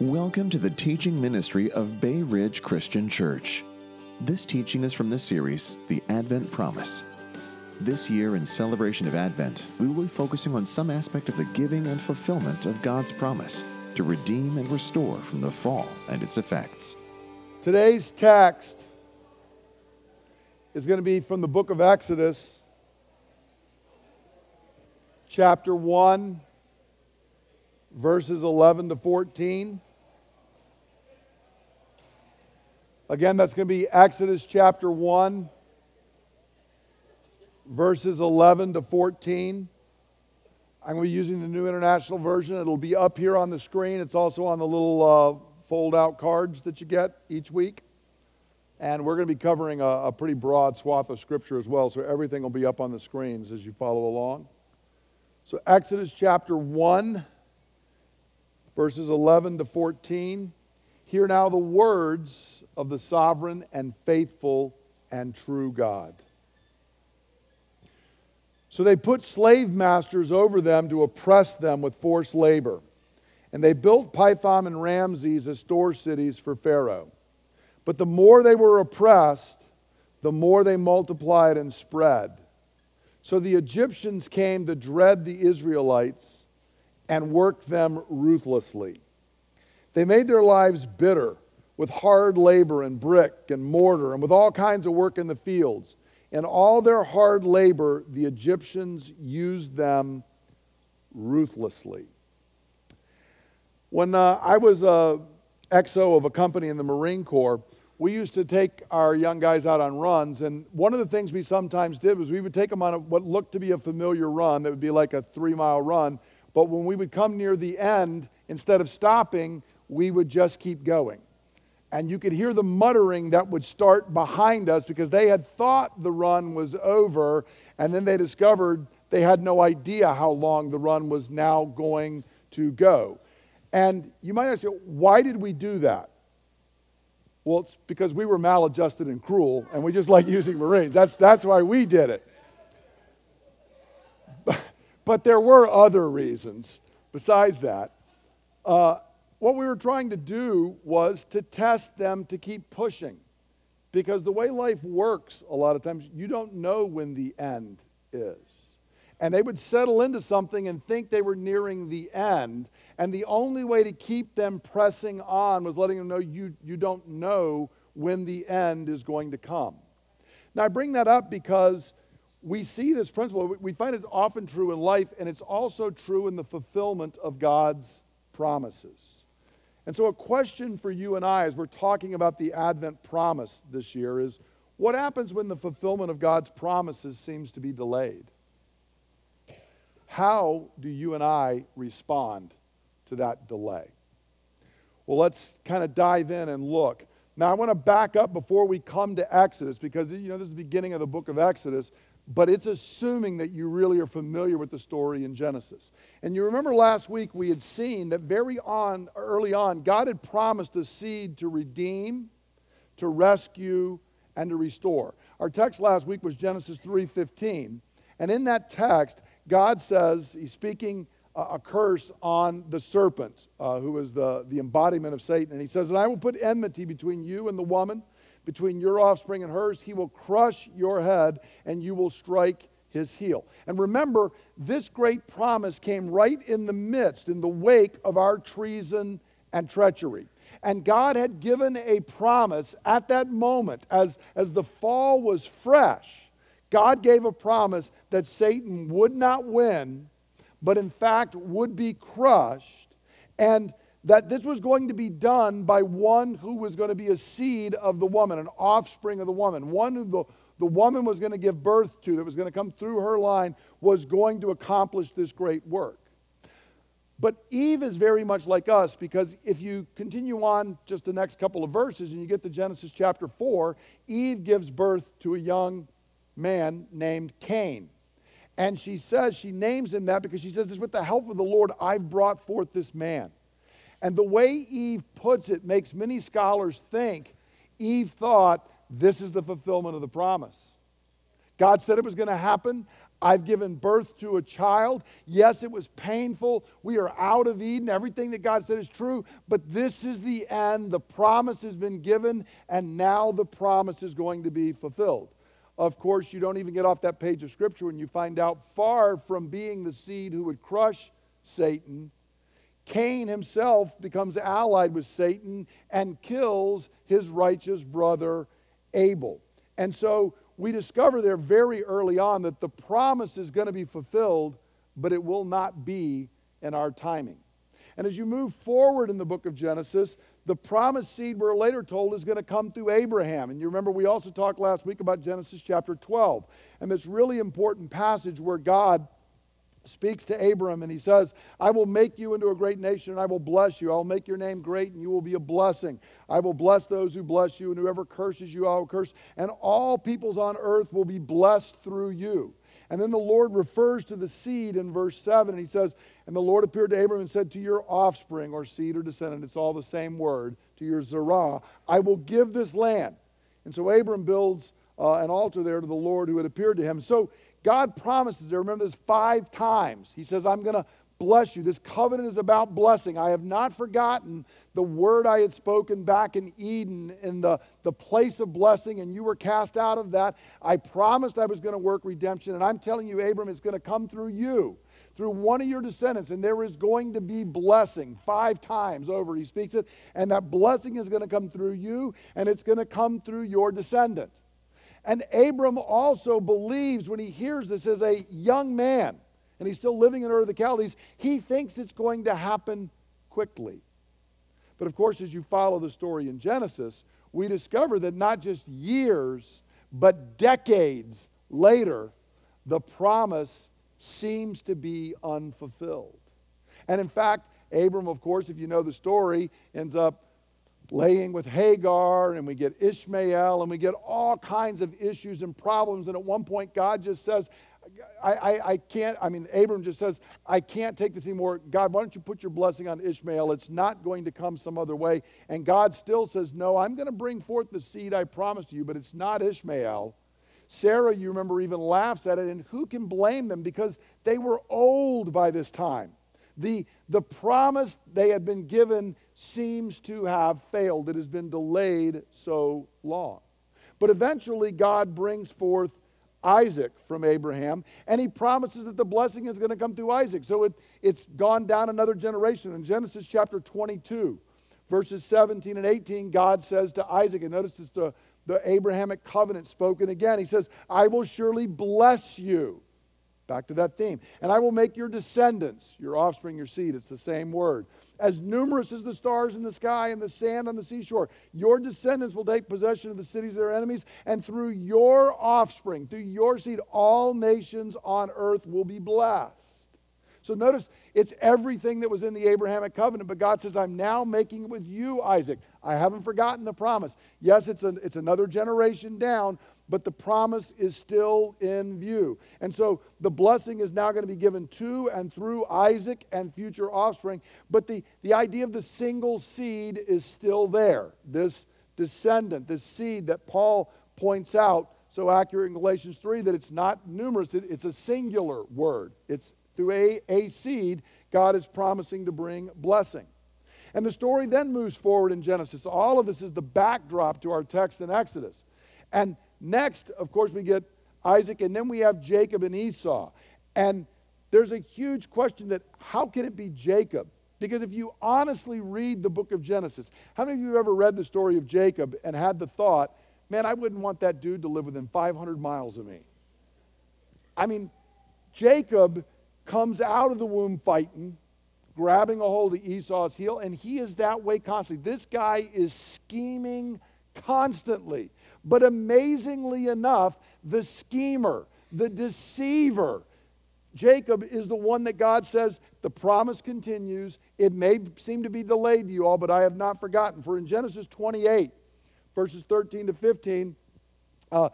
Welcome to the teaching ministry of Bay Ridge Christian Church. This teaching is from the series, The Advent Promise. This year, in celebration of Advent, we will be focusing on some aspect of the giving and fulfillment of God's promise to redeem and restore from the fall and its effects. Today's text is going to be from the book of Exodus, chapter 1, verses 11 to 14. Again, that's going to be Exodus chapter 1, verses 11 to 14. I'm going to be using the New International Version. It'll be up here on the screen. It's also on the little uh, fold out cards that you get each week. And we're going to be covering a, a pretty broad swath of Scripture as well, so everything will be up on the screens as you follow along. So, Exodus chapter 1, verses 11 to 14. Hear now the words of the sovereign and faithful and true God. So they put slave masters over them to oppress them with forced labor. And they built Pithom and Ramses as store cities for Pharaoh. But the more they were oppressed, the more they multiplied and spread. So the Egyptians came to dread the Israelites and worked them ruthlessly. They made their lives bitter with hard labor and brick and mortar and with all kinds of work in the fields. In all their hard labor, the Egyptians used them ruthlessly. When uh, I was a XO of a company in the Marine Corps, we used to take our young guys out on runs, and one of the things we sometimes did was we would take them on a, what looked to be a familiar run that would be like a three mile run, but when we would come near the end, instead of stopping, we would just keep going. And you could hear the muttering that would start behind us because they had thought the run was over, and then they discovered they had no idea how long the run was now going to go. And you might ask, why did we do that? Well, it's because we were maladjusted and cruel, and we just like using Marines. That's, that's why we did it. But, there were other reasons besides that. Uh, what we were trying to do was to test them to keep pushing. Because the way life works, a lot of times, you don't know when the end is. And they would settle into something and think they were nearing the end. And the only way to keep them pressing on was letting them know you, you don't know when the end is going to come. Now, I bring that up because we see this principle. We find it often true in life, and it's also true in the fulfillment of God's promises. And so, a question for you and I as we're talking about the Advent promise this year is what happens when the fulfillment of God's promises seems to be delayed? How do you and I respond to that delay? Well, let's kind of dive in and look. Now, I want to back up before we come to Exodus because, you know, this is the beginning of the book of Exodus but it's assuming that you really are familiar with the story in Genesis. And you remember last week we had seen that very on early on God had promised a seed to redeem, to rescue and to restore. Our text last week was Genesis 3:15, and in that text God says he's speaking a curse on the serpent, uh, who is the, the embodiment of Satan. And he says, And I will put enmity between you and the woman, between your offspring and hers. He will crush your head, and you will strike his heel. And remember, this great promise came right in the midst, in the wake of our treason and treachery. And God had given a promise at that moment, as, as the fall was fresh, God gave a promise that Satan would not win, but in fact would be crushed. And that this was going to be done by one who was going to be a seed of the woman, an offspring of the woman, one who the, the woman was going to give birth to, that was going to come through her line, was going to accomplish this great work. But Eve is very much like us because if you continue on just the next couple of verses and you get to Genesis chapter 4, Eve gives birth to a young man named Cain. And she says, she names him that because she says, It's With the help of the Lord, I've brought forth this man. And the way Eve puts it makes many scholars think Eve thought this is the fulfillment of the promise. God said it was going to happen. I've given birth to a child. Yes, it was painful. We are out of Eden. Everything that God said is true. But this is the end. The promise has been given, and now the promise is going to be fulfilled. Of course, you don't even get off that page of Scripture when you find out far from being the seed who would crush Satan, Cain himself becomes allied with Satan and kills his righteous brother Abel. And so we discover there very early on that the promise is going to be fulfilled, but it will not be in our timing. And as you move forward in the book of Genesis, the promised seed we're later told is going to come through Abraham. And you remember we also talked last week about Genesis chapter 12 and this really important passage where God speaks to Abram and he says, I will make you into a great nation and I will bless you. I'll make your name great and you will be a blessing. I will bless those who bless you and whoever curses you, I will curse. And all peoples on earth will be blessed through you. And then the Lord refers to the seed in verse 7 and he says, And the Lord appeared to Abram and said, To your offspring or seed or descendant, it's all the same word, to your Zerah, I will give this land. And so Abram builds uh, an altar there to the Lord who had appeared to him. So God promises there, remember this five times. He says, I'm going to bless you. This covenant is about blessing. I have not forgotten the word I had spoken back in Eden in the, the place of blessing, and you were cast out of that. I promised I was going to work redemption, and I'm telling you, Abram, it's going to come through you, through one of your descendants, and there is going to be blessing. Five times over, he speaks it, and that blessing is going to come through you, and it's going to come through your descendant. And Abram also believes when he hears this as a young man, and he's still living in Ur of the Chaldees, he thinks it's going to happen quickly. But of course, as you follow the story in Genesis, we discover that not just years, but decades later, the promise seems to be unfulfilled. And in fact, Abram, of course, if you know the story, ends up laying with Hagar, and we get Ishmael, and we get all kinds of issues and problems. And at one point, God just says, I, I, I, can't, I mean, Abram just says, I can't take this anymore. God, why don't you put your blessing on Ishmael? It's not going to come some other way. And God still says, No, I'm going to bring forth the seed I promised you, but it's not Ishmael. Sarah, you remember, even laughs at it, and who can blame them because they were old by this time. The, the promise they had been given seems to have failed. It has been delayed so long. But eventually, God brings forth Isaac from Abraham, and he promises that the blessing is going to come through Isaac. So it, it's gone down another generation. In Genesis chapter 22, verses 17 and 18, God says to Isaac, and notice it's the, the Abrahamic covenant spoken again. He says, I will surely bless you. Back to that theme. And I will make your descendants, your offspring, your seed, it's the same word, as numerous as the stars in the sky and the sand on the seashore. Your descendants will take possession of the cities of their enemies, and through your offspring, through your seed, all nations on earth will be blessed. So notice it's everything that was in the Abrahamic covenant, but God says, I'm now making it with you, Isaac. I haven't forgotten the promise. Yes, it's, it's another generation down, but the promise is still in view. And so the blessing is now going to be given to and through Isaac and future offspring. But the, the idea of the single seed is still there. This descendant, this seed that Paul points out so accurate in Galatians 3 that it's not numerous, it, it's a singular word. It's through a, a seed, God is promising to bring blessing. And the story then moves forward in Genesis. All of this is the backdrop to our text in Exodus. And Next, of course, we get Isaac, and then we have Jacob and Esau. And there's a huge question that how can it be Jacob? Because if you honestly read the book of Genesis, how many of you have ever read the story of Jacob and had the thought, man, I wouldn't want that dude to live within 500 miles of me? I mean, Jacob comes out of the womb fighting, grabbing a hold of Esau's heel, and he is that way constantly. This guy is scheming constantly. But amazingly enough, the schemer, the deceiver, Jacob is the one that God says, the promise continues. It may seem to be delayed to you all, but I have not forgotten. For in Genesis 28, verses 13 to 15, uh,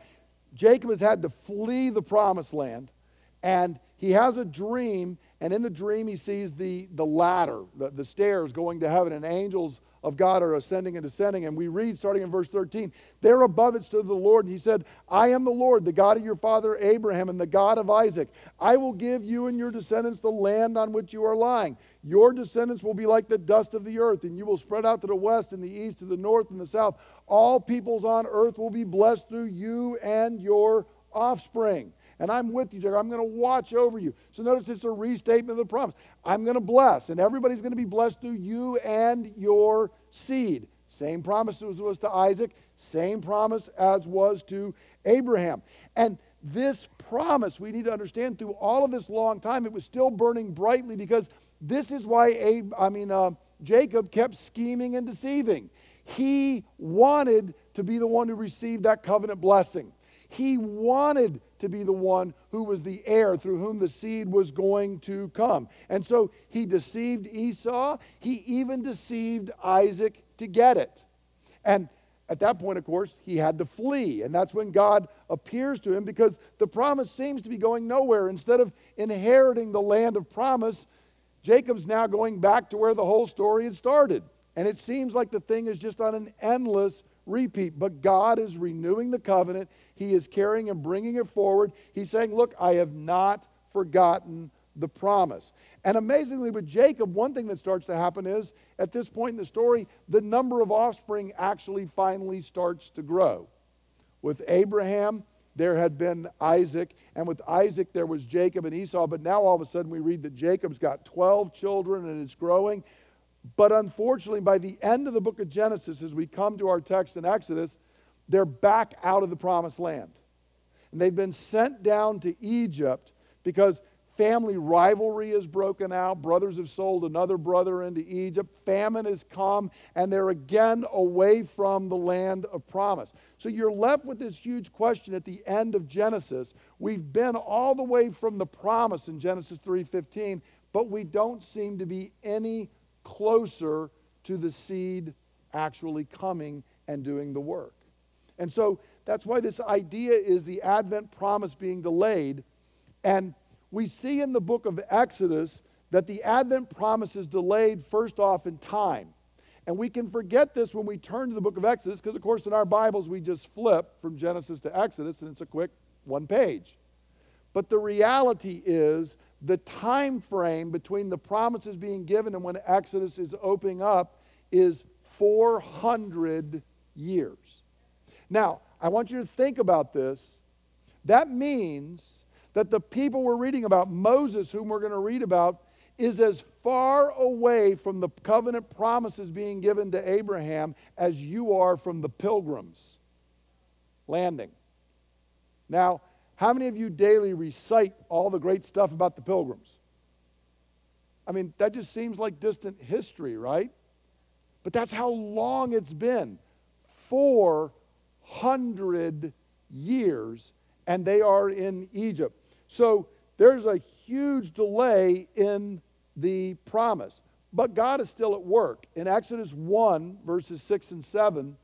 Jacob has had to flee the promised land, and he has a dream, And in the dream, he sees the, the ladder, the, the stairs going to heaven, and angels of God are ascending and descending. And we read, starting in verse 13, there above it stood the Lord, and he said, I am the Lord, the God of your father Abraham, and the God of Isaac. I will give you and your descendants the land on which you are lying. Your descendants will be like the dust of the earth, and you will spread out to the west and the east, to the north and the south. All peoples on earth will be blessed through you and your offspring. And I'm with you, Jacob. I'm going to watch over you. So notice it's a restatement of the promise. I'm going to bless, and everybody's going to be blessed through you and your seed. Same promise as was to Isaac, same promise as was to Abraham. And this promise, we need to understand through all of this long time, it was still burning brightly because this is why Abe, I mean, uh, Jacob kept scheming and deceiving. He wanted to be the one who received that covenant blessing. He wanted to be the one who was the heir through whom the seed was going to come. And so he deceived Esau. He even deceived Isaac to get it. And at that point, of course, he had to flee. And that's when God appears to him because the promise seems to be going nowhere. Instead of inheriting the land of promise, Jacob's now going back to where the whole story had started. And it seems like the thing is just on an endless repeat. But God is renewing the covenant. He is carrying and bringing it forward. He's saying, Look, I have not forgotten the promise. And amazingly, with Jacob, one thing that starts to happen is at this point in the story, the number of offspring actually finally starts to grow. With Abraham, there had been Isaac, and with Isaac there was Jacob and Esau, but now all of a sudden we read that Jacob's got 12 children and it's growing. But unfortunately, by the end of the book of Genesis, as we come to our text in Exodus, they're back out of the promised land. And they've been sent down to Egypt because Family rivalry is broken out. Brothers have sold another brother into Egypt. Famine has come, and they're again away from the land of promise. So you're left with this huge question at the end of Genesis. We've been all the way from the promise in Genesis 3:15, but we don't seem to be any closer to the seed actually coming and doing the work. And so that's why this idea is the Advent promise being delayed. And we see in the book of Exodus that the Advent promise is delayed first off in time. And we can forget this when we turn to the book of Exodus, because of course in our Bibles we just flip from Genesis to Exodus and it's a quick one page. But the reality is the time frame between the promises being given and when Exodus is opening up is 400 years. Now, I want you to think about this. That means that the people we're reading about, Moses, whom we're going to read about, is as far away from the covenant promises being given to Abraham as you are from the pilgrims landing. Now, how many of you daily recite all the great stuff about the pilgrims? I mean, that just seems like distant history, right? But that's how long it's been 400 years, and they are in Egypt. So there's a huge delay in the promise. But God is still at work. In Exodus 1, verses 6 and 7,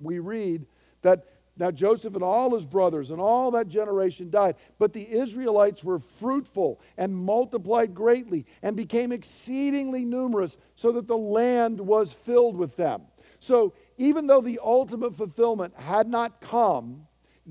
we read that now Joseph and all his brothers and all that generation died, but the Israelites were fruitful and multiplied greatly and became exceedingly numerous, so that the land was filled with them. So even though the ultimate fulfillment had not come,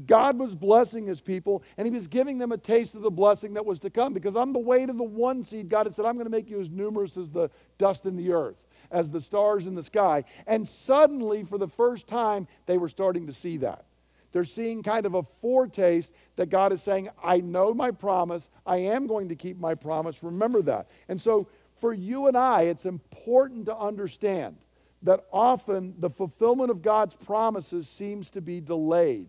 God was blessing his people, and he was giving them a taste of the blessing that was to come. Because on the way to the one seed, God had said, I'm going to make you as numerous as the dust in the earth, as the stars in the sky. And suddenly, for the first time, they were starting to see that. They're seeing kind of a foretaste that God is saying, I know my promise. I am going to keep my promise. Remember that. And so, for you and I, it's important to understand that often the fulfillment of God's promises seems to be delayed.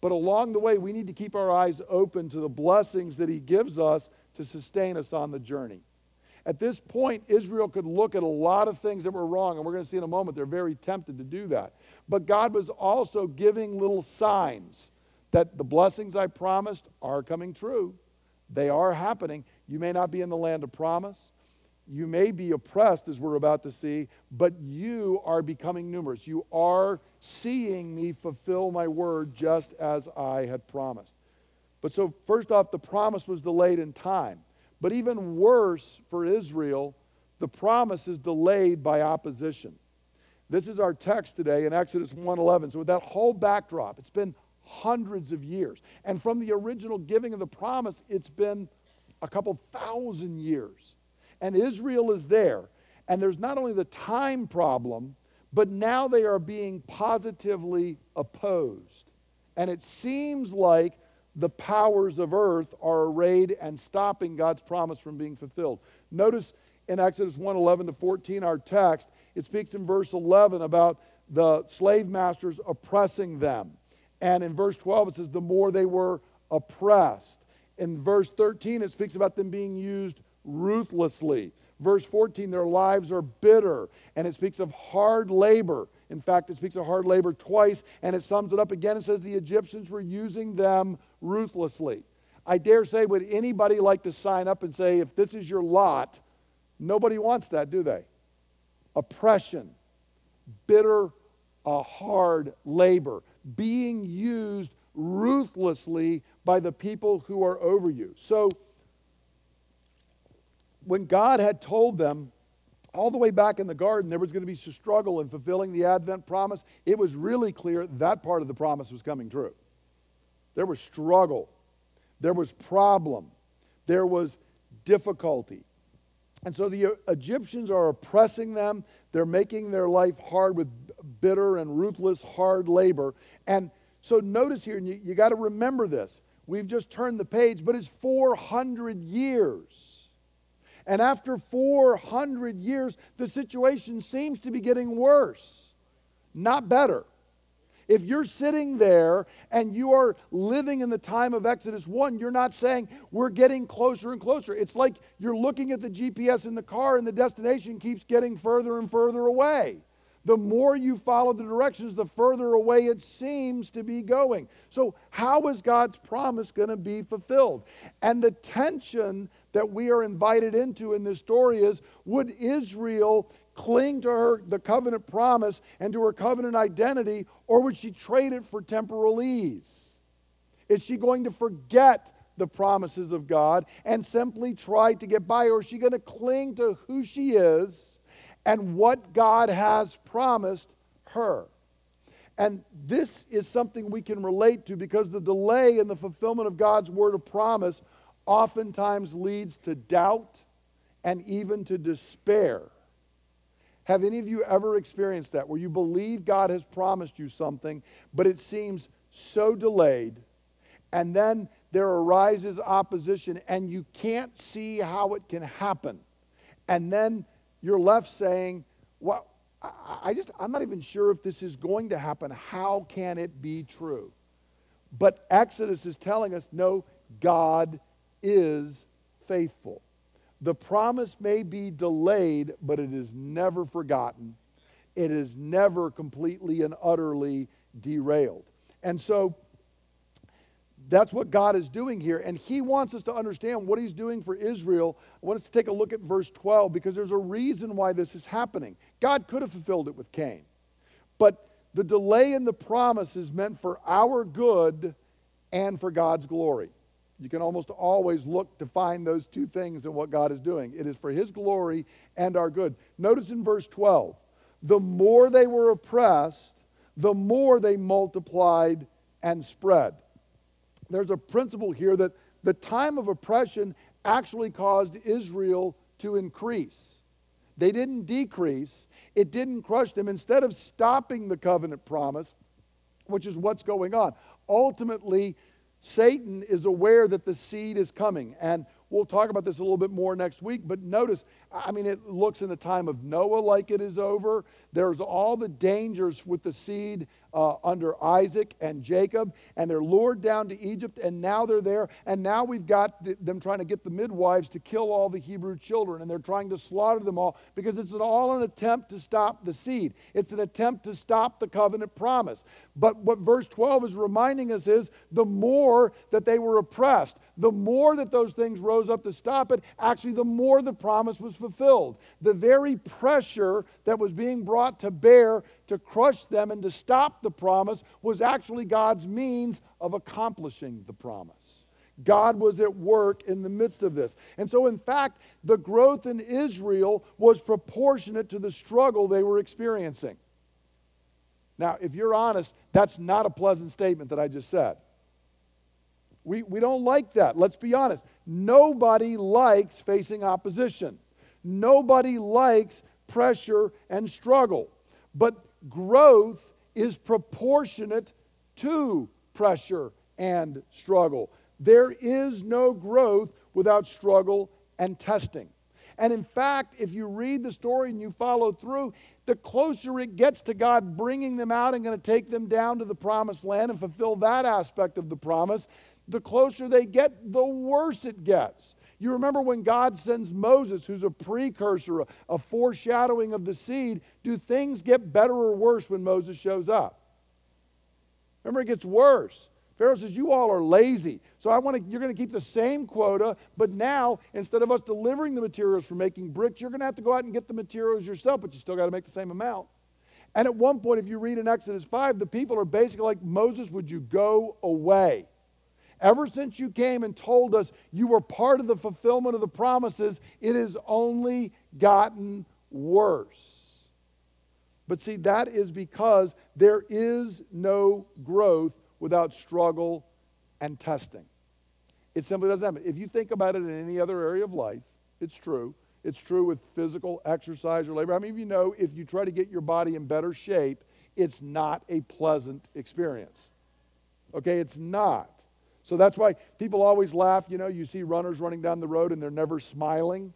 But along the way, we need to keep our eyes open to the blessings that He gives us to sustain us on the journey. At this point, Israel could look at a lot of things that were wrong, and we're going to see in a moment they're very tempted to do that. But God was also giving little signs that the blessings I promised are coming true. They are happening. You may not be in the land of promise. You may be oppressed, as we're about to see, but you are becoming numerous. You are seeing me fulfill my word just as I had promised. But so, first off, the promise was delayed in time. But even worse for Israel, the promise is delayed by opposition. This is our text today in Exodus 1:11. So with that whole backdrop, it's been hundreds of years. And from the original giving of the promise, it's been a couple thousand years. And Israel is there. And there's not only the time problem, but now they are being positively opposed. And it seems like the powers of earth are arrayed and stopping God's promise from being fulfilled. Notice in Exodus 1 11 to 14, our text, it speaks in verse 11 about the slave masters oppressing them. And in verse 12, it says, the more they were oppressed. In verse 13, it speaks about them being used ruthlessly. Verse 14, their lives are bitter. And it speaks of hard labor. In fact, it speaks of hard labor twice, and it sums it up again It says the Egyptians were using them ruthlessly. I dare say, would anybody like to sign up and say, if this is your lot, nobody wants that, do they? Oppression, bitter, uh, hard labor, being used ruthlessly by the people who are over you. So, when God had told them all the way back in the garden, there was going to be struggle in fulfilling the Advent promise. It was really clear that part of the promise was coming true. There was struggle, there was problem, there was difficulty. And so the Egyptians are oppressing them. They're making their life hard with bitter and ruthless hard labor. And so notice here, and you, you got to remember this. We've just turned the page, but it's 400 years and after 400 years, the situation seems to be getting worse, not better. If you're sitting there and you are living in the time of Exodus 1, you're not saying we're getting closer and closer. It's like you're looking at the GPS in the car and the destination keeps getting further and further away. The more you follow the directions, the further away it seems to be going. So, how is God's promise going to be fulfilled? And the tension that we are invited into in this story is would Israel cling to her the covenant promise and to her covenant identity or would she trade it for temporal ease? Is she going to forget the promises of God and simply try to get by or is she going to cling to who she is and what God has promised her? And this is something we can relate to because the delay in the fulfillment of God's word of promise oftentimes leads to doubt and even to despair. Have any of you ever experienced that where you believe God has promised you something, but it seems so delayed, and then there arises opposition and you can't see how it can happen? And then you're left saying, Well, I just, I'm not even sure if this is going to happen. How can it be true? But Exodus is telling us no, God is faithful. The promise may be delayed, but it is never forgotten. It is never completely and utterly derailed. And so that's what God is doing here. And He wants us to understand what He's doing for Israel. I want us to take a look at verse 12 because there's a reason why this is happening. God could have fulfilled it with Cain, but the delay in the promise is meant for our good and for God's glory. You can almost always look to find those two things in what God is doing. It is for His glory and our good. Notice in verse 12 the more they were oppressed, the more they multiplied and spread. There's a principle here that the time of oppression actually caused Israel to increase. They didn't decrease, it didn't crush them. Instead of stopping the covenant promise, which is what's going on, ultimately, Satan is aware that the seed is coming. And we'll talk about this a little bit more next week. But notice, I mean, it looks in the time of Noah like it is over. There's all the dangers with the seed uh, under Isaac and Jacob, and they're lured down to Egypt, and now they're there. And now we've got th- them trying to get the midwives to kill all the Hebrew children, and they're trying to slaughter them all because it's an, all an attempt to stop the seed. It's an attempt to stop the covenant promise. But what verse 12 is reminding us is the more that they were oppressed, the more that those things rose up to stop it, actually, the more the promise was fulfilled. The very pressure that was being brought to bear to crush them and to stop the promise was actually God's means of accomplishing the promise. God was at work in the midst of this. And so, in fact, the growth in Israel was proportionate to the struggle they were experiencing. Now, if you're honest, that's not a pleasant statement that I just said. We, we don't like that. Let's be honest. Nobody likes facing opposition. Nobody likes pressure and struggle. But growth is proportionate to pressure and struggle. There is no growth without struggle and testing. And in fact, if you read the story and you follow through, the closer it gets to God bringing them out and going to take them down to the promised land and fulfill that aspect of the promise, the closer they get, the worse it gets. You remember when God sends Moses, who's a precursor, a, foreshadowing of the seed, do things get better or worse when Moses shows up? Remember, it gets worse. Pharaoh says, You all are lazy. So I want to, you're going to keep the same quota, but now instead of us delivering the materials for making bricks, you're going to have to go out and get the materials yourself, but you still got to make the same amount. And at one point, if you read in Exodus 5, the people are basically like, Moses, would you go away? Ever since you came and told us you were part of the fulfillment of the promises, it has only gotten worse. But see, that is because there is no growth without struggle and testing. It simply doesn't happen. If you think about it in any other area of life, it's true. It's true with physical exercise or labor. How many of you know if you try to get your body in better shape, it's not a pleasant experience? Okay, it's not. So that's why people always laugh. You know, you see runners running down the road and they're never smiling.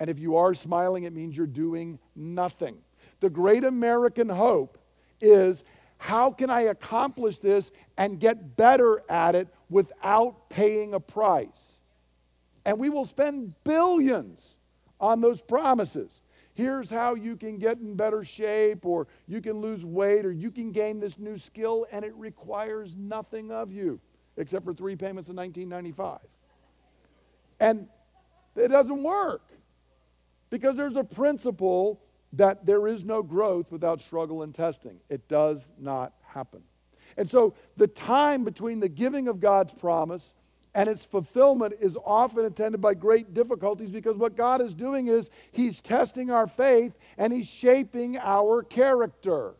And if you are smiling, it means you're doing nothing. The great American hope is how can I accomplish this and get better at it without paying a price? And we will spend billions on those promises. Here's how you can get in better shape, or you can lose weight, or you can gain this new skill, and it requires nothing of you except for three payments in 1995. And it doesn't work because there's a principle that there is no growth without struggle and testing. It does not happen. And so the time between the giving of God's promise and its fulfillment is often attended by great difficulties because what God is doing is He's testing our faith and He's shaping our character.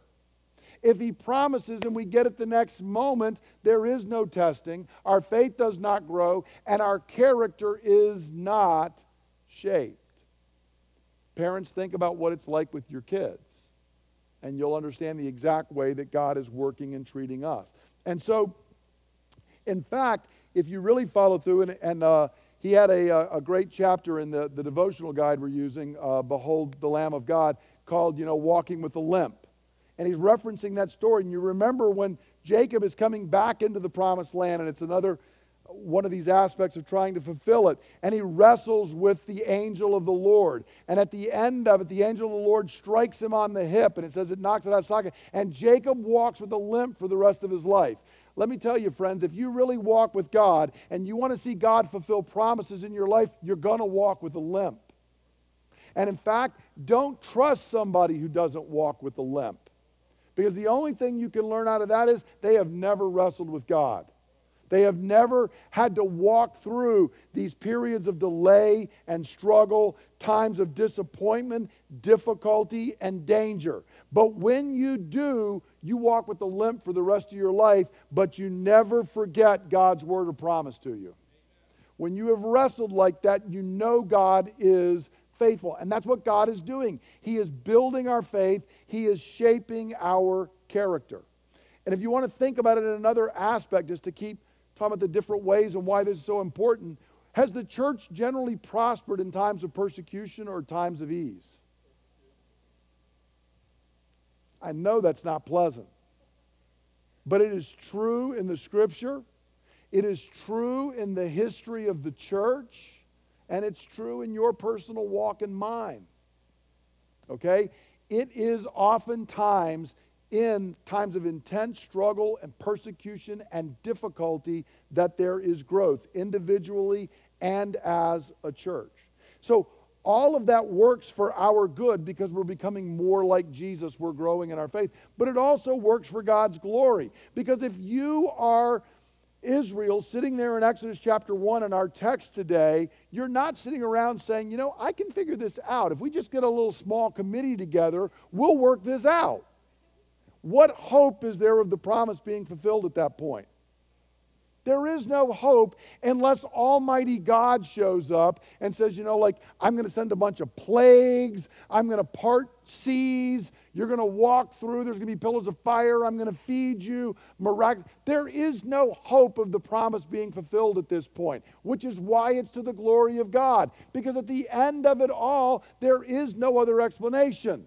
If he promises and we get it the next moment, there is no testing. Our faith does not grow, and our character is not shaped. Parents, think about what it's like with your kids, and you'll understand the exact way that God is working and treating us. And so, in fact, if you really follow through, and, and uh, he had a, a great chapter in the, the devotional guide we're using, uh, Behold the Lamb of God, called, you know, Walking with a Limp. And he's referencing that story. And you remember when Jacob is coming back into the promised land, and it's another one of these aspects of trying to fulfill it. And he wrestles with the angel of the Lord. And at the end of it, the angel of the Lord strikes him on the hip, and it says it knocks it out of socket. And Jacob walks with a limp for the rest of his life. Let me tell you, friends, if you really walk with God and you want to see God fulfill promises in your life, you're going to walk with a limp. And in fact, don't trust somebody who doesn't walk with a limp. Because the only thing you can learn out of that is they have never wrestled with God. They have never had to walk through these periods of delay and struggle, times of disappointment, difficulty, and danger. But when you do, you walk with a limp for the rest of your life, but you never forget God's word or promise to you. When you have wrestled like that, you know God is faithful. And that's what God is doing. He is building our faith, He is shaping our character. And if you want to think about it in another aspect, just to keep talking about the different ways and why this is so important, has the church generally prospered in times of persecution or times of ease? I know that's not pleasant. But it is true in the scripture. It is true in the history of the church and it's true in your personal walk and mine. Okay? It is oftentimes in times of intense struggle and persecution and difficulty that there is growth individually and as a church. So, all of that works for our good because we're becoming more like Jesus. We're growing in our faith. But it also works for God's glory. Because if you are Israel sitting there in Exodus chapter 1 in our text today, you're not sitting around saying, you know, I can figure this out. If we just get a little small committee together, we'll work this out. What hope is there of the promise being fulfilled at that point? There is no hope unless Almighty God shows up and says, you know, like, I'm going to send a bunch of plagues, I'm going to part seas, you're going to walk through, there's going to be pillars of fire, I'm going to feed you. Mirac- there is no hope of the promise being fulfilled at this point, which is why it's to the glory of God. Because at the end of it all, there is no other explanation.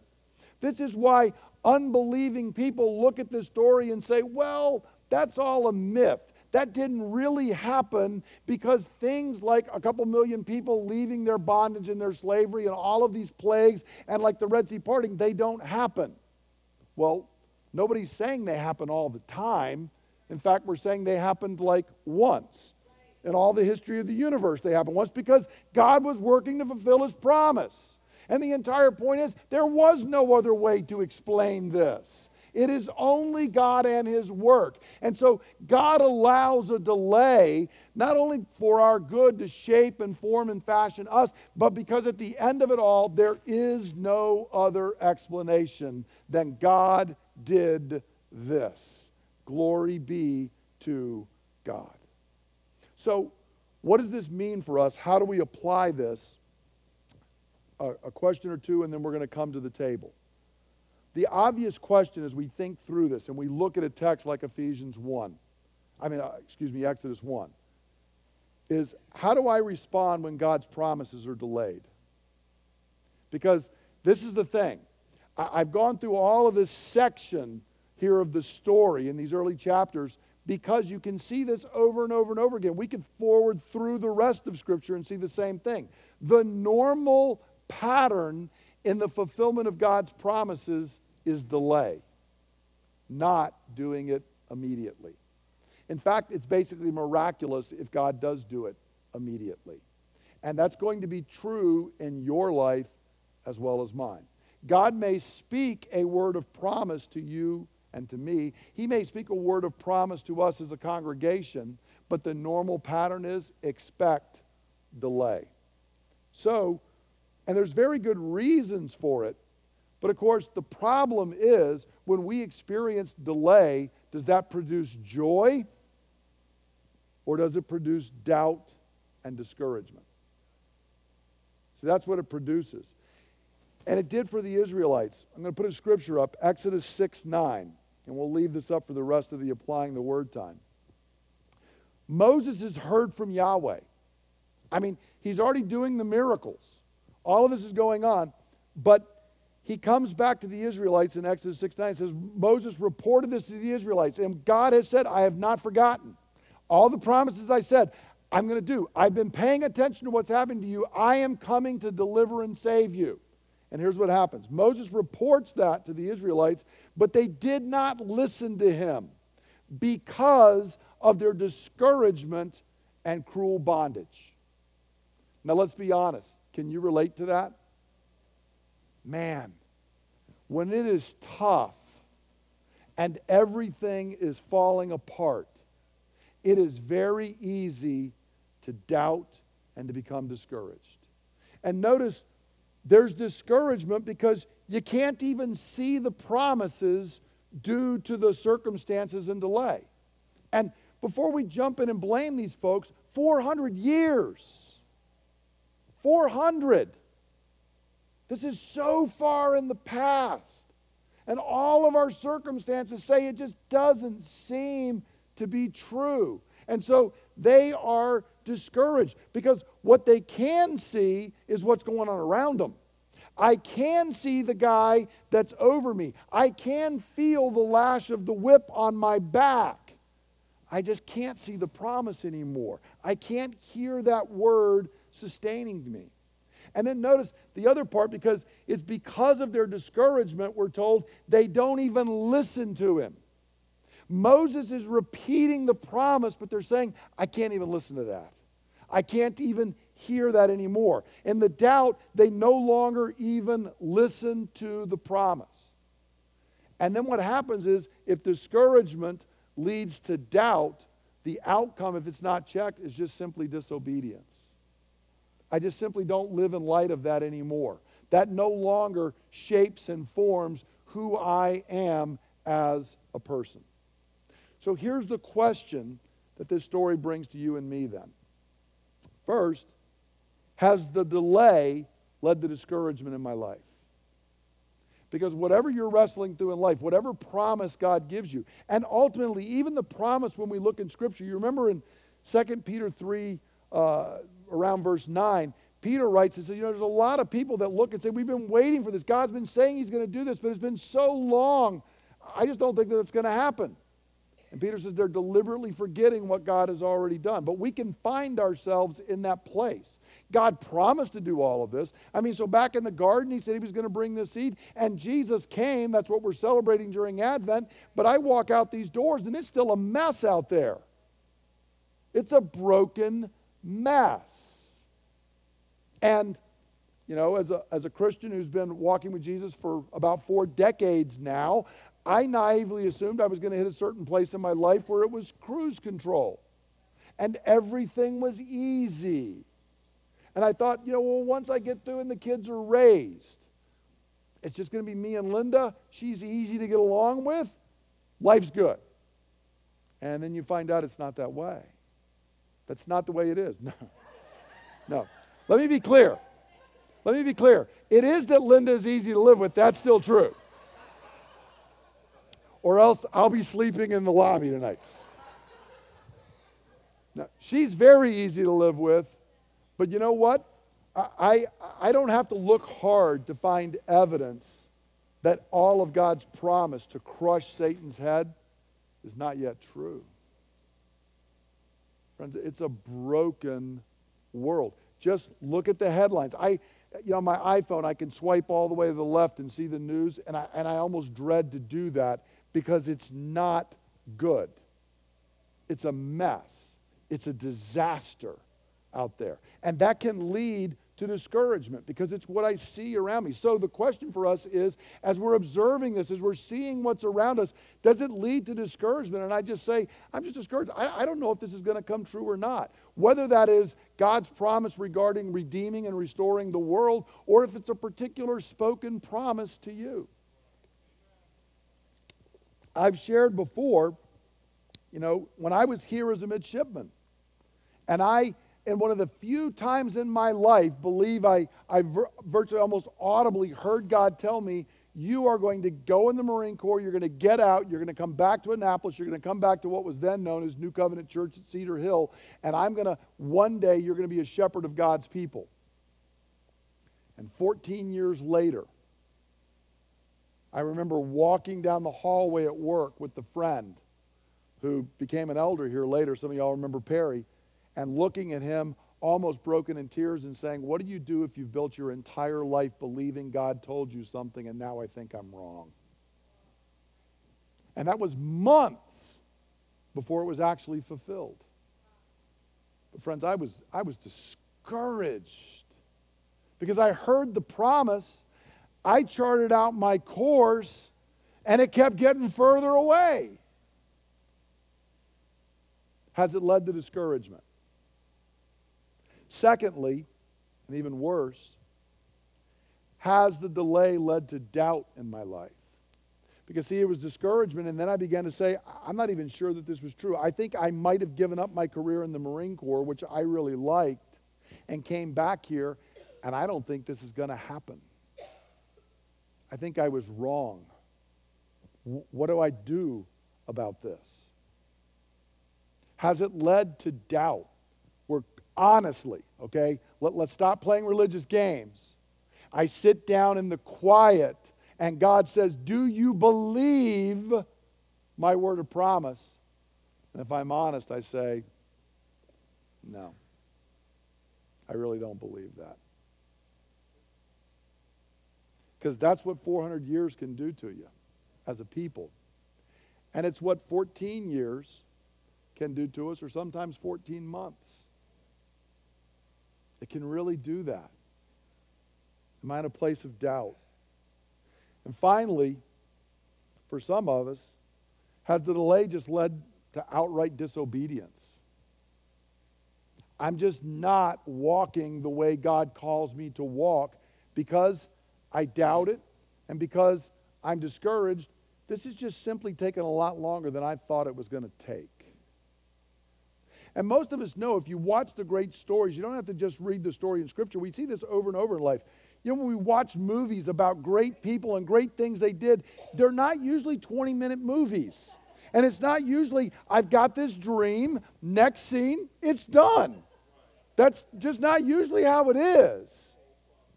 This is why unbelieving people look at this story and say, well, that's all a myth. That didn't really happen because things like a couple million people leaving their bondage and their slavery and all of these plagues and like the Red Sea parting, they don't happen. Well, nobody's saying they happen all the time. In fact, we're saying they happened like once. In all the history of the universe, they happened once because God was working to fulfill his promise. And the entire point is there was no other way to explain this. It is only God and His work. And so God allows a delay, not only for our good to shape and form and fashion us, but because at the end of it all, there is no other explanation than God did this. Glory be to God. So, what does this mean for us? How do we apply this? A, a question or two, and then we're going to come to the table. The obvious question as we think through this and we look at a text like Ephesians 1, I mean, uh, excuse me, Exodus 1, is how do I respond when God's promises are delayed? Because this is the thing. I've gone through all of this section here of the story in these early chapters because you can see this over and over and over again. We can forward through the rest of Scripture and see the same thing. The normal pattern in the fulfillment of God's promises is delay, not doing it immediately. In fact, it's basically miraculous if God does do it immediately. And that's going to be true in your life as well as mine. God may speak a word of promise to you and to me. He may speak a word of promise to us as a congregation, but the normal pattern is expect delay. So, and there's very good reasons for it but of course, the problem is when we experience delay, does that produce joy or does it produce doubt and discouragement? So that's what it produces. And it did for the Israelites. I'm going to put a scripture up, Exodus 6 9, and we'll leave this up for the rest of the applying the word time. Moses has heard from Yahweh. I mean, he's already doing the miracles. All of this is going on, but he comes back to the Israelites in Exodus 6 9 says, Moses reported this to the Israelites, and God has said, I have not forgotten. All the promises I said, I'm going to do. I've been paying attention to what's happened to you. I am coming to deliver and save you. And here's what happens Moses reports that to the Israelites, but they did not listen to him because of their discouragement and cruel bondage. Now, let's be honest. Can you relate to that? man, when it is tough and everything is falling apart, it is very easy to doubt and to become discouraged. And notice there's discouragement because you can't even see the promises due to the circumstances and delay. And before we jump in and blame these folks, 400 years. 400. This is so far in the past. And all of our circumstances say it just doesn't seem to be true. And so they are discouraged because what they can see is what's going on around them. I can see the guy that's over me. I can feel the lash of the whip on my back. I just can't see the promise anymore. I can't hear that word sustaining me. And then notice the other part because it's because of their discouragement, we're told, they don't even listen to him. Moses is repeating the promise, but they're saying, I can't even listen to that. I can't even hear that anymore. In the doubt, they no longer even listen to the promise. And then what happens is if discouragement leads to doubt, the outcome, if it's not checked, is just simply disobedience. I just simply don't live in light of that anymore. That no longer shapes and forms who I am as a person. So here's the question that this story brings to you and me then. First, has the delay led to discouragement in my life? Because whatever you're wrestling through in life, whatever promise God gives you, and ultimately, even the promise when we look in Scripture, you remember in 2 Peter 3, uh, around verse 9, Peter writes and says, You know, there's a lot of people that look and say, We've been waiting for this. God's been saying He's going to do this, but it's been so long. I just don't think that it's going to happen. And Peter says they're deliberately forgetting what God has already done. But we can find ourselves in that place. God promised to do all of this. I mean, so back in the garden, he said he was going to bring this seed, and Jesus came. That's what we're celebrating during Advent. But I walk out these doors, and it's still a mess out there. It's a broken mess. And, you know, as a, as a Christian who's been walking with Jesus for about four decades now, I naively assumed I was going to hit a certain place in my life where it was cruise control and everything was easy. And I thought, you know, well, once I get through and the kids are raised, it's just going to be me and Linda. She's easy to get along with. Life's good. And then you find out it's not that way. That's not the way it is. No. No. Let me be clear. Let me be clear. It is that Linda is easy to live with. That's still true. Or else I'll be sleeping in the lobby tonight. Now, she's very easy to live with, but you know what? I, I, I don't have to look hard to find evidence that all of God's promise to crush Satan's head is not yet true. Friends, it's a broken world. Just look at the headlines. I, you know, my iPhone, I can swipe all the way to the left and see the news, and I, and I almost dread to do that because it's not good. It's a mess. It's a disaster out there. And that can lead to discouragement because it's what I see around me. So the question for us is as we're observing this, as we're seeing what's around us, does it lead to discouragement? And I just say, I'm just discouraged. I, I don't know if this is going to come true or not. Whether that is God's promise regarding redeeming and restoring the world, or if it's a particular spoken promise to you. I've shared before, you know, when I was here as a midshipman, and I in one of the few times in my life, believe I, I vir- virtually almost audibly heard God tell me, You are going to go in the Marine Corps, you're going to get out, you're going to come back to Annapolis, you're going to come back to what was then known as New Covenant Church at Cedar Hill, and I'm going to, one day, you're going to be a shepherd of God's people. And 14 years later, I remember walking down the hallway at work with the friend who became an elder here later. Some of y'all remember Perry and looking at him almost broken in tears and saying, What do you do if you've built your entire life believing God told you something and now I think I'm wrong? And that was months before it was actually fulfilled. But friends, I was, I was discouraged because I heard the promise. I charted out my course and it kept getting further away. Has it led to discouragement? Secondly, and even worse, has the delay led to doubt in my life? Because, see, it was discouragement, and then I began to say, I'm not even sure that this was true. I think I might have given up my career in the Marine Corps, which I really liked, and came back here, and I don't think this is going to happen. I think I was wrong. What do I do about this? Has it led to doubt? Honestly, okay? Let, let's stop playing religious games. I sit down in the quiet, and God says, Do you believe my word of promise? And if I'm honest, I say, No. I really don't believe that. Because that's what 400 years can do to you as a people. And it's what 14 years can do to us, or sometimes 14 months. It can really do that. Am I in a place of doubt? And finally, for some of us, has the delay just led to outright disobedience? I'm just not walking the way God calls me to walk because I doubt it and because I'm discouraged. This is just simply taking a lot longer than I thought it was going to take. And most of us know if you watch the great stories, you don't have to just read the story in Scripture. We see this over and over in life. You know, when we watch movies about great people and great things they did, they're not usually 20 minute movies. And it's not usually, I've got this dream, next scene, it's done. That's just not usually how it is.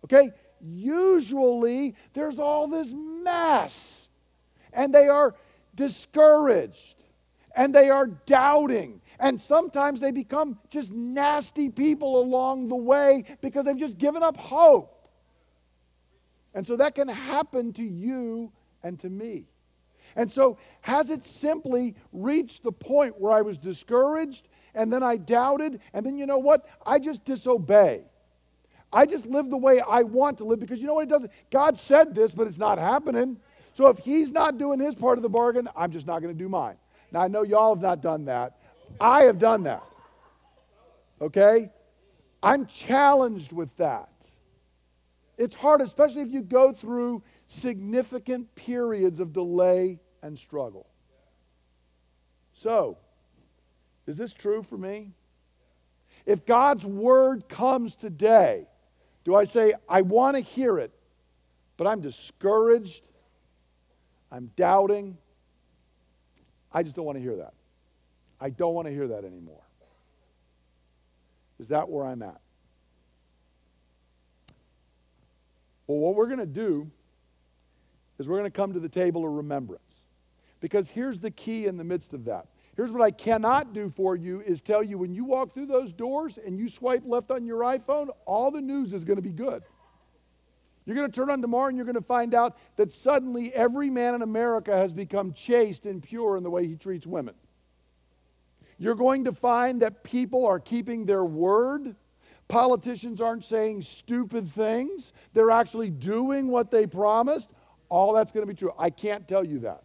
Okay? Usually there's all this mess, and they are discouraged, and they are doubting. And sometimes they become just nasty people along the way because they've just given up hope. And so that can happen to you and to me. And so, has it simply reached the point where I was discouraged and then I doubted, and then you know what? I just disobey. I just live the way I want to live because you know what it does? God said this, but it's not happening. So if He's not doing His part of the bargain, I'm just not going to do mine. Now, I know y'all have not done that. I have done that. Okay? I'm challenged with that. It's hard, especially if you go through significant periods of delay and struggle. So, is this true for me? If God's word comes today, do I say, I want to hear it, but I'm discouraged, I'm doubting? I just don't want to hear that. I don't want to hear that anymore. Is that where I'm at? Well, what we're going to do is we're going to come to the table of remembrance. Because here's the key in the midst of that Here's what I cannot do for you is tell you when you walk through those doors and you swipe left on your iPhone, all the news is going to be good. You're going to turn on tomorrow and you're going to find out that suddenly every man in America has become chaste and pure in the way he treats women. You're going to find that people are keeping their word. Politicians aren't saying stupid things, they're actually doing what they promised. All that's going to be true. I can't tell you that.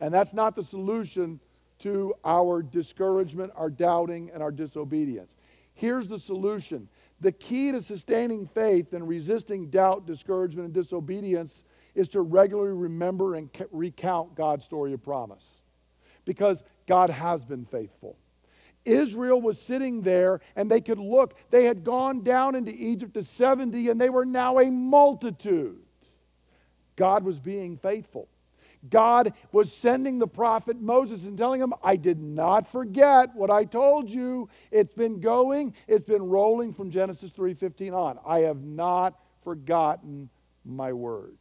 And that's not the solution to our discouragement, our doubting, and our disobedience. Here's the solution the key to sustaining faith and resisting doubt, discouragement, and disobedience is to regularly remember and recount God's story of promise. Because God has been faithful. Israel was sitting there and they could look. They had gone down into Egypt to 70 and they were now a multitude. God was being faithful. God was sending the prophet Moses and telling him, I did not forget what I told you. It's been going, it's been rolling from Genesis 3:15 on. I have not forgotten my word.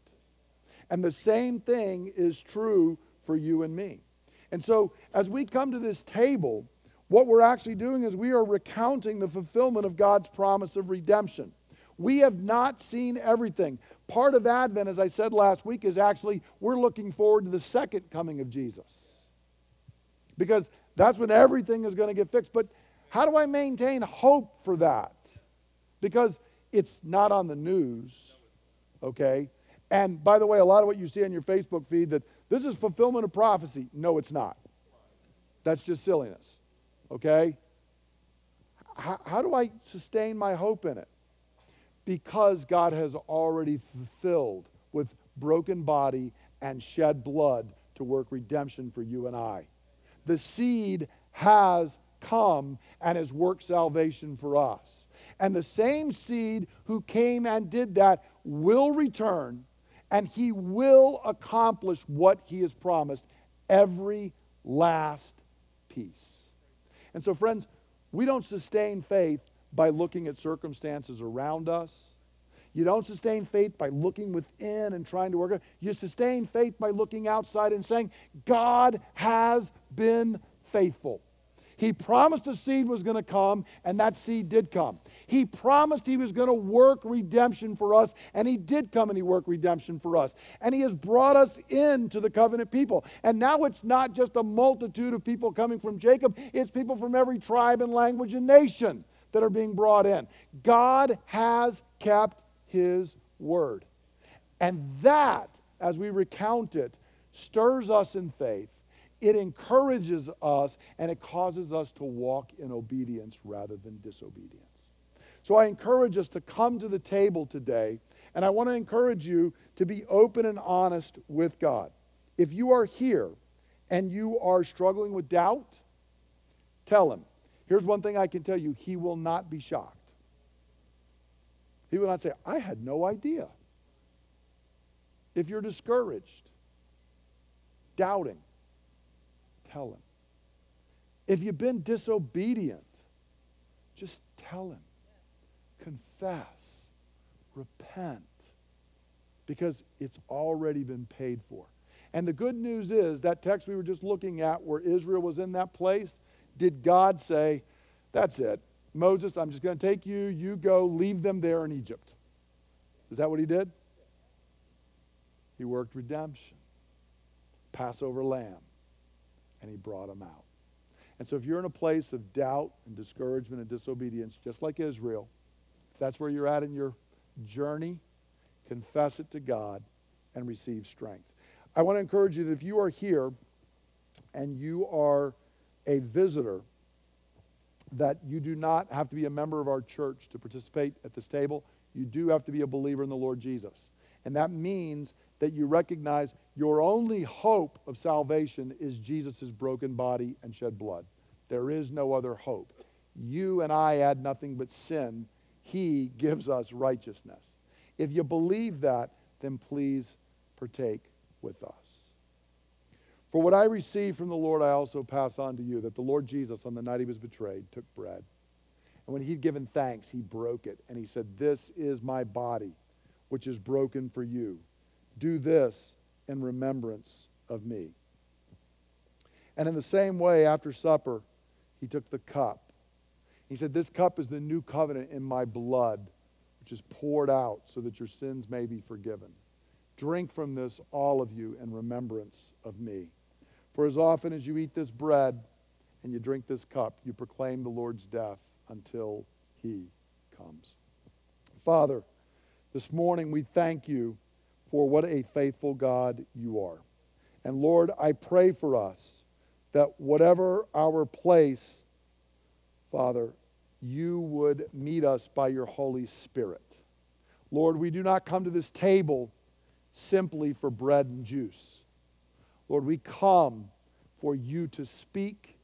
And the same thing is true for you and me. And so as we come to this table, what we're actually doing is we are recounting the fulfillment of God's promise of redemption. We have not seen everything. Part of Advent, as I said last week, is actually we're looking forward to the second coming of Jesus. Because that's when everything is going to get fixed. But how do I maintain hope for that? Because it's not on the news, okay? And by the way, a lot of what you see on your Facebook feed that this is fulfillment of prophecy. No, it's not. That's just silliness, okay? How, how do I sustain my hope in it? because God has already fulfilled with broken body and shed blood to work redemption for you and I. The seed has come and has worked salvation for us. And the same seed who came and did that will return and he will accomplish what he has promised every last piece. And so, friends, we don't sustain faith by looking at circumstances around us. You don't sustain faith by looking within and trying to work it. You sustain faith by looking outside and saying, God has been faithful. He promised a seed was going to come, and that seed did come. He promised He was going to work redemption for us, and He did come and He worked redemption for us. And He has brought us into the covenant people. And now it's not just a multitude of people coming from Jacob, it's people from every tribe and language and nation that are being brought in. God has kept his word. And that, as we recount it, stirs us in faith, it encourages us and it causes us to walk in obedience rather than disobedience. So I encourage us to come to the table today, and I want to encourage you to be open and honest with God. If you are here and you are struggling with doubt, tell Him. Here's one thing I can tell you He will not be shocked. He will not say, I had no idea. If you're discouraged, doubting, tell him. If you've been disobedient, just tell him. Confess. Repent. Because it's already been paid for. And the good news is that text we were just looking at where Israel was in that place, did God say, That's it. Moses, I'm just going to take you, you go, leave them there in Egypt. Is that what he did? He worked redemption, Passover lamb, and he brought them out. And so if you're in a place of doubt and discouragement and disobedience, just like Israel, that's where you're at in your journey, confess it to God and receive strength. I want to encourage you that if you are here and you are a visitor, that you do not have to be a member of our church to participate at this table. You do have to be a believer in the Lord Jesus. And that means that you recognize your only hope of salvation is Jesus' broken body and shed blood. There is no other hope. You and I add nothing but sin. He gives us righteousness. If you believe that, then please partake with us. For what I received from the Lord, I also pass on to you that the Lord Jesus, on the night he was betrayed, took bread. And when he'd given thanks, he broke it. And he said, This is my body, which is broken for you. Do this in remembrance of me. And in the same way, after supper, he took the cup. He said, This cup is the new covenant in my blood, which is poured out so that your sins may be forgiven. Drink from this, all of you, in remembrance of me. For as often as you eat this bread and you drink this cup, you proclaim the Lord's death until he comes. Father, this morning we thank you for what a faithful God you are. And Lord, I pray for us that whatever our place, Father, you would meet us by your Holy Spirit. Lord, we do not come to this table simply for bread and juice. Lord, we come for you to speak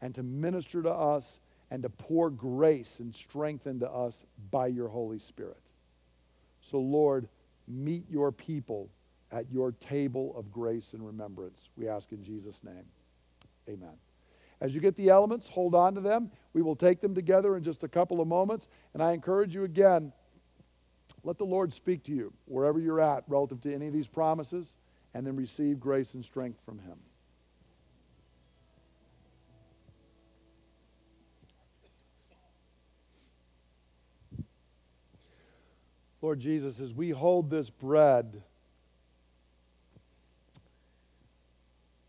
and to minister to us and to pour grace and strength into us by your Holy Spirit. So, Lord, meet your people at your table of grace and remembrance. We ask in Jesus' name. Amen. As you get the elements, hold on to them. We will take them together in just a couple of moments. And I encourage you again, let the Lord speak to you wherever you're at relative to any of these promises, and then receive grace and strength from Him. Lord Jesus, as we hold this bread,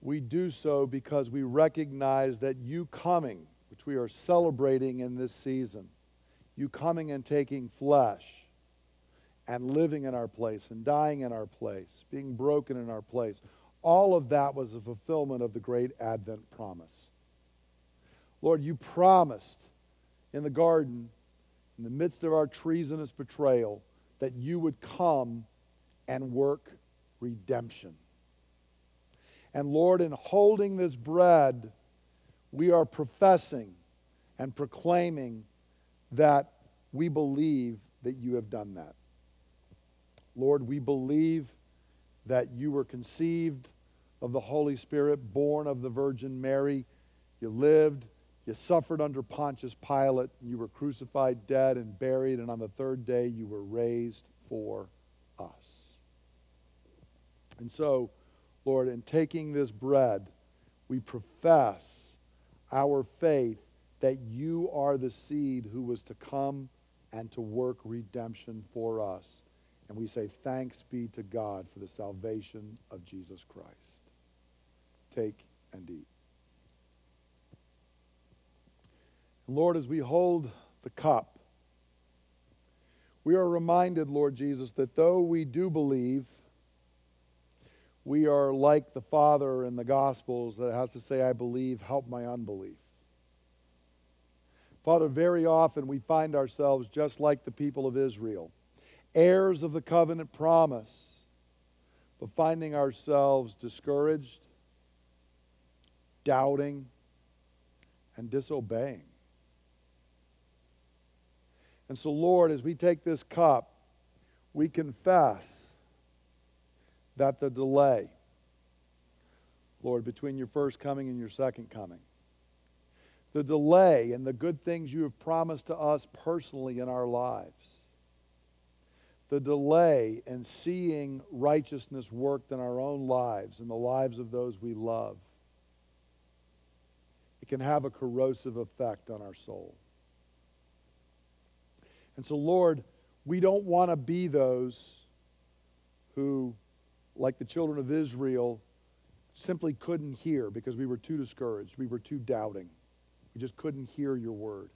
we do so because we recognize that you coming, which we are celebrating in this season, you coming and taking flesh and living in our place and dying in our place, being broken in our place, all of that was a fulfillment of the great Advent promise. Lord, you promised in the garden, in the midst of our treasonous betrayal, that you would come and work redemption. And Lord, in holding this bread, we are professing and proclaiming that we believe that you have done that. Lord, we believe that you were conceived of the Holy Spirit, born of the Virgin Mary. You lived, you suffered under Pontius Pilate, and you were crucified, dead, and buried, and on the third day you were raised for us. And so, Lord, in taking this bread, we profess our faith that you are the seed who was to come and to work redemption for us. And we say, Thanks be to God for the salvation of Jesus Christ. Take and eat. Lord, as we hold the cup, we are reminded, Lord Jesus, that though we do believe, we are like the Father in the Gospels that has to say, I believe, help my unbelief. Father, very often we find ourselves just like the people of Israel, heirs of the covenant promise, but finding ourselves discouraged, doubting, and disobeying. And so, Lord, as we take this cup, we confess that the delay, Lord, between your first coming and your second coming, the delay and the good things you have promised to us personally in our lives, the delay in seeing righteousness worked in our own lives and the lives of those we love, it can have a corrosive effect on our soul. And so, Lord, we don't want to be those who, like the children of Israel, simply couldn't hear because we were too discouraged, we were too doubting. We just couldn't hear your word.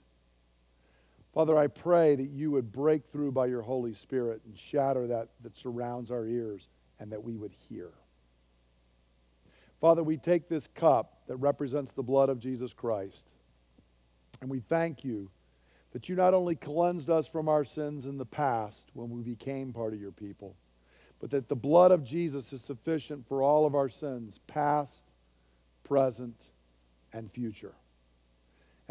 Father, I pray that you would break through by your Holy Spirit and shatter that that surrounds our ears and that we would hear. Father, we take this cup that represents the blood of Jesus Christ, and we thank you that you not only cleansed us from our sins in the past when we became part of your people, but that the blood of Jesus is sufficient for all of our sins, past, present, and future.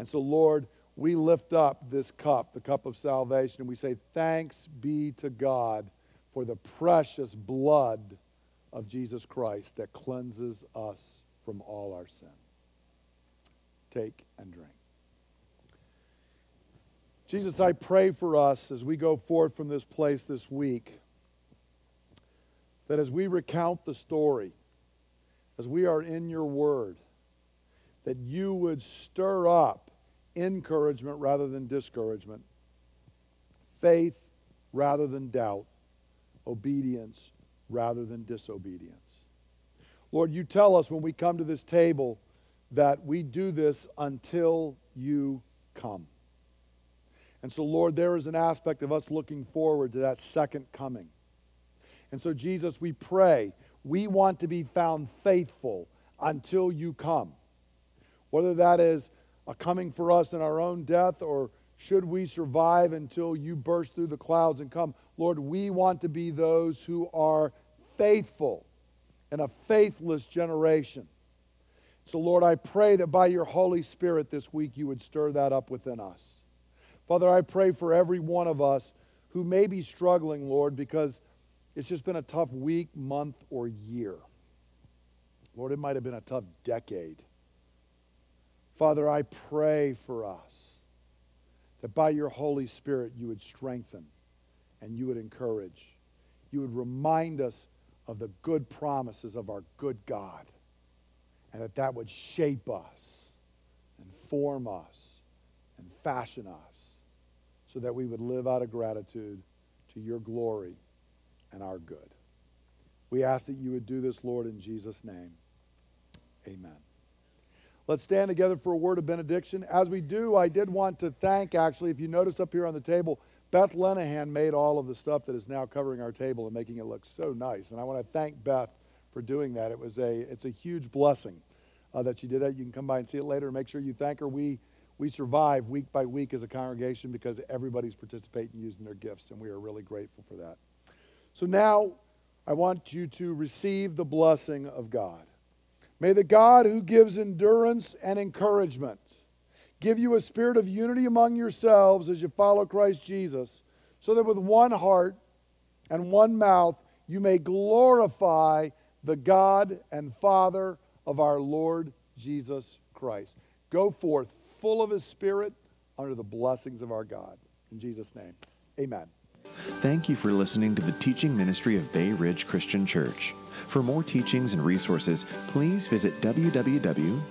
And so, Lord, we lift up this cup, the cup of salvation, and we say, Thanks be to God for the precious blood of Jesus Christ that cleanses us from all our sin. Take and drink. Jesus, I pray for us as we go forth from this place this week that as we recount the story, as we are in your word, that you would stir up encouragement rather than discouragement, faith rather than doubt, obedience rather than disobedience. Lord, you tell us when we come to this table that we do this until you come. And so, Lord, there is an aspect of us looking forward to that second coming. And so, Jesus, we pray, we want to be found faithful until you come. Whether that is a coming for us in our own death or should we survive until you burst through the clouds and come, Lord, we want to be those who are faithful in a faithless generation. So, Lord, I pray that by your Holy Spirit this week you would stir that up within us. Father, I pray for every one of us who may be struggling, Lord, because it's just been a tough week, month, or year. Lord, it might have been a tough decade. Father, I pray for us that by your Holy Spirit you would strengthen and you would encourage. You would remind us of the good promises of our good God and that that would shape us and form us and fashion us so that we would live out of gratitude to your glory and our good. We ask that you would do this, Lord, in Jesus' name. Amen. Let's stand together for a word of benediction. As we do, I did want to thank, actually, if you notice up here on the table, Beth Lenahan made all of the stuff that is now covering our table and making it look so nice. And I want to thank Beth for doing that. It was a, it's a huge blessing uh, that she did that. You can come by and see it later and make sure you thank her. We, we survive week by week as a congregation because everybody's participating using their gifts, and we are really grateful for that. So now I want you to receive the blessing of God. May the God who gives endurance and encouragement give you a spirit of unity among yourselves as you follow Christ Jesus, so that with one heart and one mouth you may glorify the God and Father of our Lord Jesus Christ. Go forth full of his spirit under the blessings of our God. In Jesus' name, amen. Thank you for listening to the teaching ministry of Bay Ridge Christian Church. For more teachings and resources, please visit www.brcc.church.